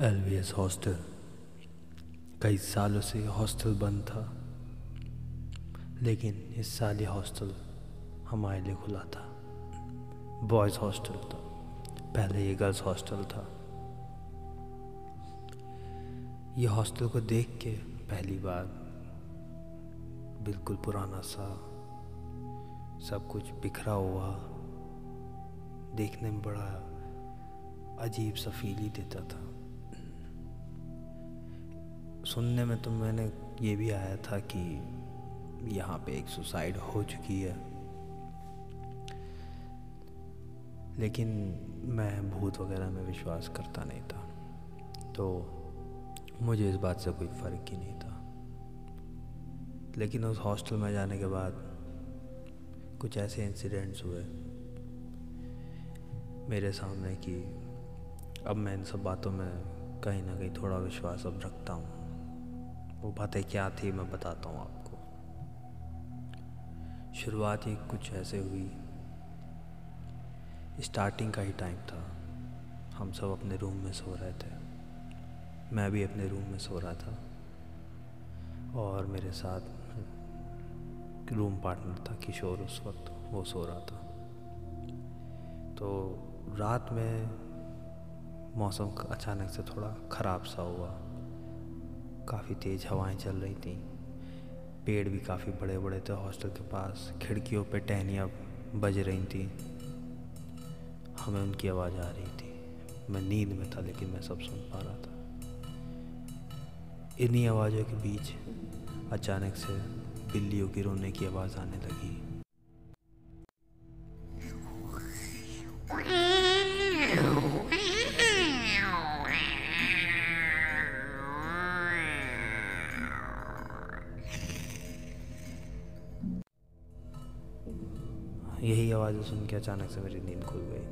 LVS hostel कई सालों से हॉस्टल बंद था, लेकिन इस साल ये हॉस्टल हमारे लिए खुला था। बॉयज़ हॉस्टल था पहले ये गर्ल्स हॉस्टल था। ये हॉस्टल को देख के पहली बार बिल्कुल पुराना सा सब कुछ बिखरा हुआ, देखने में बड़ा अजीब सा फील ही देता था। सुनने में तो मैंने ये भी आया था कि यहाँ पे एक सुसाइड हो चुकी है। लेकिन मैं भूत वगैरह में विश्वास करता नहीं था। तो मुझे इस बात से कोई फ़र्क ही नहीं था। लेकिन उस हॉस्टल में जाने के बाद कुछ ऐसे इंसिडेंट्स हुए मेरे सामने कि अब मैं इन सब बातों में कहीं ना कहीं थोड़ा विश्वास अब रखता हूँ। वो बातें क्या थी मैं बताता हूँ आपको। शुरुआत ही कुछ ऐसे हुई। स्टार्टिंग का ही टाइम था। हम सब अपने रूम में सो रहे थे। मैं भी अपने रूम में सो रहा था। और मेरे साथ रूम पार्टनर था, किशोर, उस वक्त वो सो रहा था। तो रात में मौसम अचानक से थोड़ा ख़राब सा हुआ। काफ़ी तेज़ हवाएँ चल रही थी। पेड़ भी काफ़ी बड़े बड़े थे हॉस्टल के पास। खिड़कियों पे टहनियाँ बज रही थी। हमें उनकी आवाज़ आ रही थी। मैं नींद में था, लेकिन मैं सब सुन पा रहा था। इन्हीं आवाज़ों के बीच अचानक से बिल्लियों की रोने की आवाज़ आने लगी। सुन के अचानक से मेरी नींद खुल गई।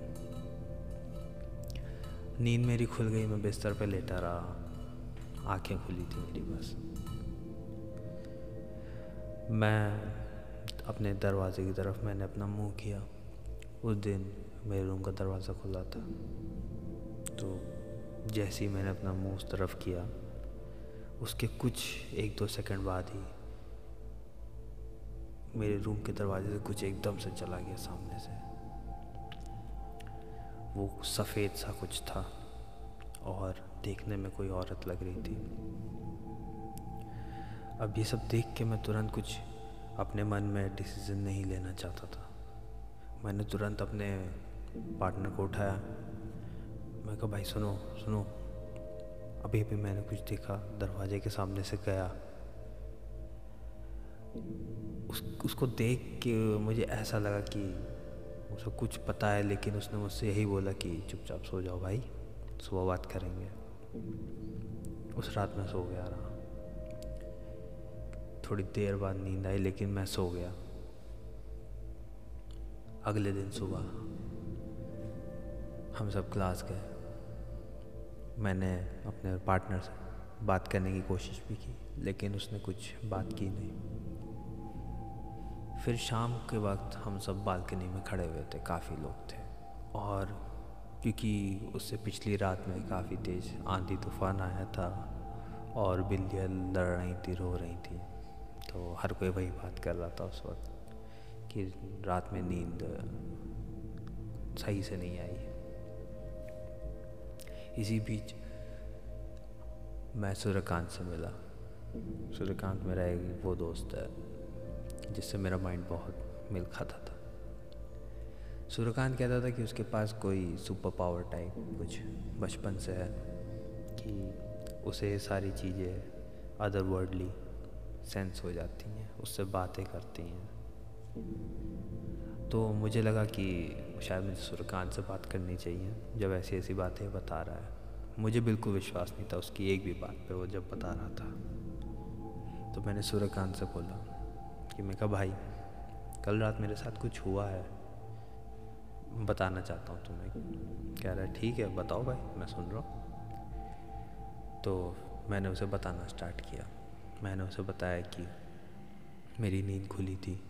नींद मेरी खुल गई, मैं बिस्तर पे लेटा रहा। आँखें खुली थी मेरी बस। मैं अपने दरवाजे की तरफ़ मैंने अपना मुँह किया। उस दिन मेरे रूम का दरवाज़ा खुला था। तो जैसे ही मैंने अपना मुँह उस तरफ़ किया, उसके कुछ एक दो सेकंड बाद ही मेरे रूम के दरवाजे से कुछ एकदम से चला गया सामने से। वो सफ़ेद सा कुछ था और देखने में कोई औरत लग रही थी। अब ये सब देख के मैं तुरंत कुछ अपने मन में डिसीज़न नहीं लेना चाहता था। मैंने तुरंत अपने पार्टनर को उठाया। मैं कहा, भाई, सुनो सुनो। अभी अभी मैंने कुछ देखा, दरवाजे के सामने से गया। उस, उसको देख के मुझे ऐसा लगा कि उसे कुछ पता है, लेकिन उसने मुझसे यही बोला कि चुपचाप सो जाओ भाई, सुबह बात करेंगे। उस रात मैं सो गया रहा। थोड़ी देर बाद नींद आई, लेकिन मैं सो गया। अगले दिन सुबह हम सब क्लास गए। मैंने अपने पार्टनर से बात करने की कोशिश भी की, लेकिन उसने कुछ बात की नहीं। फिर शाम के वक्त हम सब बालकनी में खड़े हुए थे, काफ़ी लोग थे। और क्योंकि उससे पिछली रात में काफ़ी तेज़ आंधी तूफ़ान आया था और बिल्लियाँ लड़ रही थी, रो रही थी तो हर कोई वही बात कर रहा था उस वक्त कि रात में नींद सही से नहीं आई। इसी बीच मैं सूर्यकांत से मिला। सूर्यकांत मेरा एक वो दोस्त है। जिससे मेरा माइंड बहुत मिल खाता था। सूर्यकांत कहता था कि उसके पास कोई सुपर पावर टाइप कुछ बचपन से है कि उसे सारी चीज़ें अदर वर्डली सेंस हो जाती हैं, उससे बातें करती हैं। तो मुझे लगा कि शायद मुझे सूर्यकांत से बात करनी चाहिए, जब ऐसी ऐसी बातें बता रहा है। मुझे बिल्कुल विश्वास नहीं था, उसकी एक भी बात पे वो जब बता रहा था। तो मैंने सूर्यकांत से बोला कि मैं कहा, भाई, कल रात मेरे साथ कुछ हुआ है, बताना चाहता हूँ तुम्हें। कह रहा है, ठीक है, बताओ भाई, मैं सुन रहा हूँ। तो मैंने उसे बताना स्टार्ट किया। मैंने उसे बताया कि मेरी नींद खुली थी,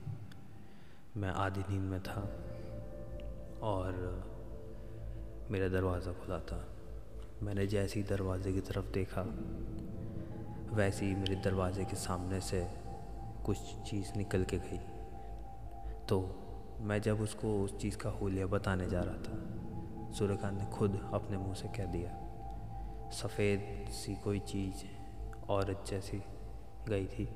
मैं आधी नींद में था और मेरा दरवाज़ा खुला था। मैंने जैसे ही दरवाजे की तरफ़ देखा, वैसे ही मेरे दरवाजे के सामने से कुछ चीज़ निकल के गई। तो मैं जब उसको उस चीज़ का होलिया बताने जा रहा था, सूर्यकांत ने खुद अपने मुँह से कह दिया, सफ़ेद सी कोई चीज़ औरत जैसी गई थी।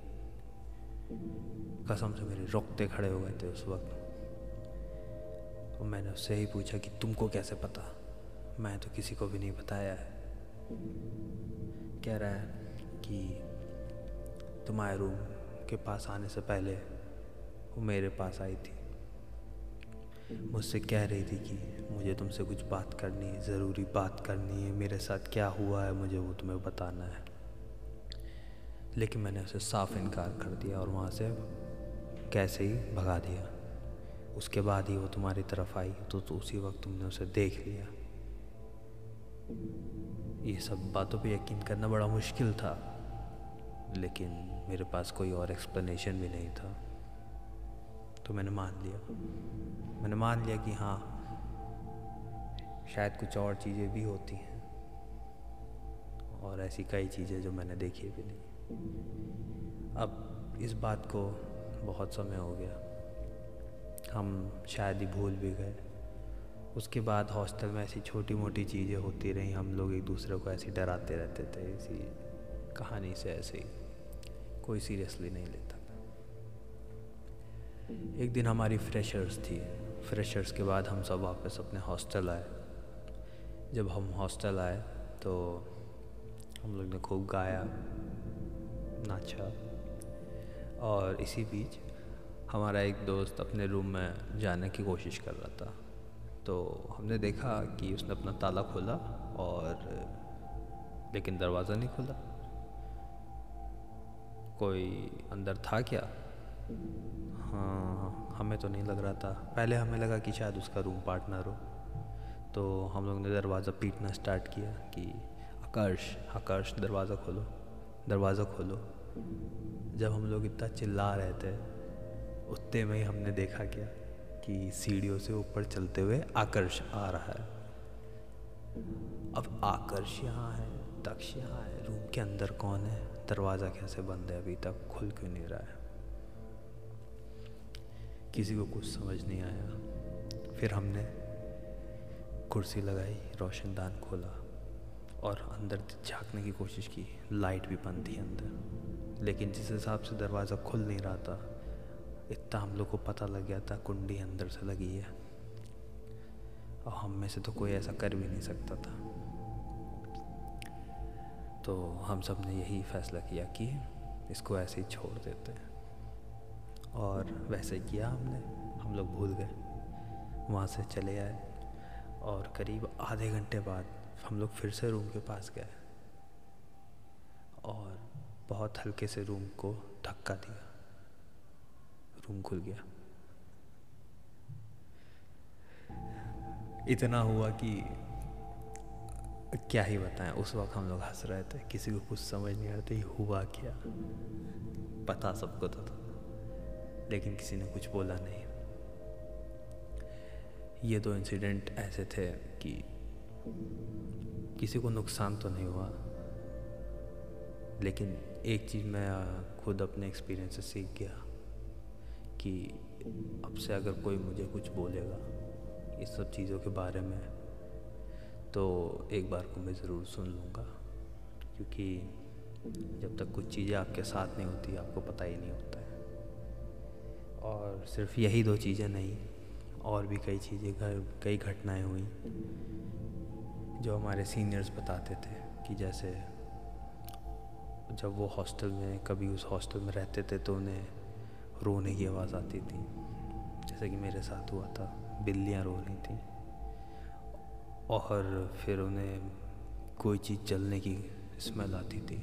कसम से मेरे रोकते खड़े हो गए थे उस वक्त। और मैंने उससे ही पूछा कि तुमको कैसे पता? मैं तो किसी को भी नहीं बताया है। कह रहा है कि तुम्हारे रूम के पास आने से पहले वो मेरे पास आई थी। मुझसे कह रही थी कि मुझे तुमसे कुछ बात करनी है ज़रूरी बात करनी है मेरे साथ क्या हुआ है मुझे वो तुम्हें बताना है। लेकिन मैंने उसे साफ़ इनकार कर दिया और वहाँ से कैसे ही भगा दिया। उसके बाद ही वो तुम्हारी तरफ़ आई तो, तो उसी वक्त तुमने उसे देख लिया। ये सब बातों पे यकीन करना बड़ा मुश्किल था। लेकिन मेरे पास कोई और एक्सप्लेनेशन भी नहीं था। तो मैंने मान लिया। मैंने मान लिया कि हाँ शायद कुछ और चीज़ें भी होती हैं। और ऐसी कई चीज़ें जो मैंने देखी भी नहीं। अब इस बात को बहुत समय हो गया। हम शायद ही भूल भी गए। उसके बाद हॉस्टल में ऐसी छोटी मोटी चीज़ें होती रहीं। हम लोग एक दूसरे को ऐसे डराते रहते थे। इसी कहानी से ऐसे ही। कोई सीरियसली नहीं लेता था। एक दिन हमारी फ्रेशर्स थी। फ्रेशर्स के बाद हम सब वापस अपने हॉस्टल आए। जब हम हॉस्टल आए तो हम लोग ने खूब गाया, नाचा और इसी बीच हमारा एक दोस्त अपने रूम में जाने की कोशिश कर रहा था। तो हमने देखा कि उसने अपना ताला खोला और लेकिन दरवाज़ा नहीं खुला। कोई अंदर था क्या? हाँ हमें तो नहीं लग रहा था। पहले हमें लगा कि शायद उसका रूम पार्टनर हो। तो हम लोग ने दरवाज़ा पीटना स्टार्ट किया कि आकर्ष आकर्ष दरवाज़ा खोलो दरवाज़ा खोलो। जब हम लोग इतना चिल्ला रहे थे, उतने में ही हमने देखा क्या कि सीढ़ियों से ऊपर चलते हुए आकर्ष आ रहा है। अब आकर्ष यहाँ है, दक्ष यहाँ है रूम के अंदर कौन है? दरवाज़ा कैसे बंद है अभी तक? खुल क्यों नहीं रहा है? किसी को कुछ समझ नहीं आया। फिर हमने कुर्सी लगाई, रोशनदान खोला और अंदर झांकने की कोशिश की। लाइट भी बंद थी अंदर। लेकिन जिस हिसाब से दरवाज़ा खुल नहीं रहा था, इतना हम लोग को पता लग गया था कुंडी अंदर से लगी है। और हम में से तो कोई ऐसा कर भी नहीं सकता था। तो हम सबने यही फैसला किया कि इसको ऐसे ही छोड़ देते हैं। और वैसे किया हमने। हम लोग भूल गए। वहाँ से चले आए और करीब आधे घंटे बाद हम लोग फिर से रूम के पास गए और बहुत हल्के से रूम को धक्का दिया। रूम खुल गया। इतना हुआ कि क्या ही बताएँ, उस वक्त हम लोग हंस रहे थे, किसी को कुछ समझ नहीं आ रहा था हुआ क्या। पता सबको तो था, लेकिन किसी ने कुछ बोला नहीं। ये दो इंसिडेंट ऐसे थे कि किसी को नुकसान तो नहीं हुआ, लेकिन एक चीज़ मैं खुद अपने एक्सपीरियंस से सीख गया कि अब से अगर कोई मुझे कुछ बोलेगा, इस सब चीज़ों के बारे में तो एक बार को मैं ज़रूर सुन लूँगा, क्योंकि जब तक कुछ चीज़ें आपके साथ नहीं होती, आपको पता ही नहीं होता है। और सिर्फ़ यही दो चीज़ें नहीं, और भी कई चीज़ें, घर, कई घटनाएँ हुई, जो हमारे सीनियर्स बताते थे, कि जैसे जब वो हॉस्टल में, कभी उस हॉस्टल में रहते थे तो उन्हें रोने की आवाज़ आती थी। जैसे कि मेरे साथ हुआ था, बिल्लियाँ रो रही थी। और फिर उन्हें कोई चीज़ जलने की स्मेल आती थी।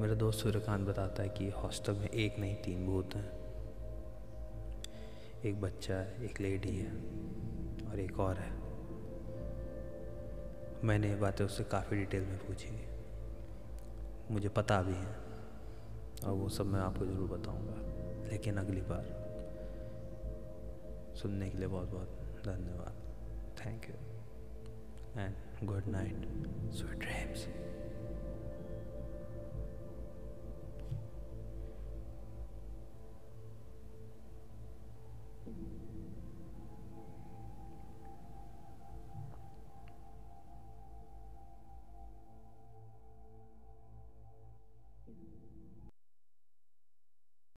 मेरा दोस्त सूर्यकांत बताता है कि हॉस्टल में एक नहीं, तीन भूत हैं। एक बच्चा है, एक लेडी है और एक और है। मैंने ये बातें उससे काफ़ी डिटेल में पूछी। मुझे पता भी है और वो सब मैं आपको ज़रूर बताऊँगा। लेकिन अगली बार सुनने के लिए बहुत बहुत धन्यवाद। Thank you and good night. Sweet dreams.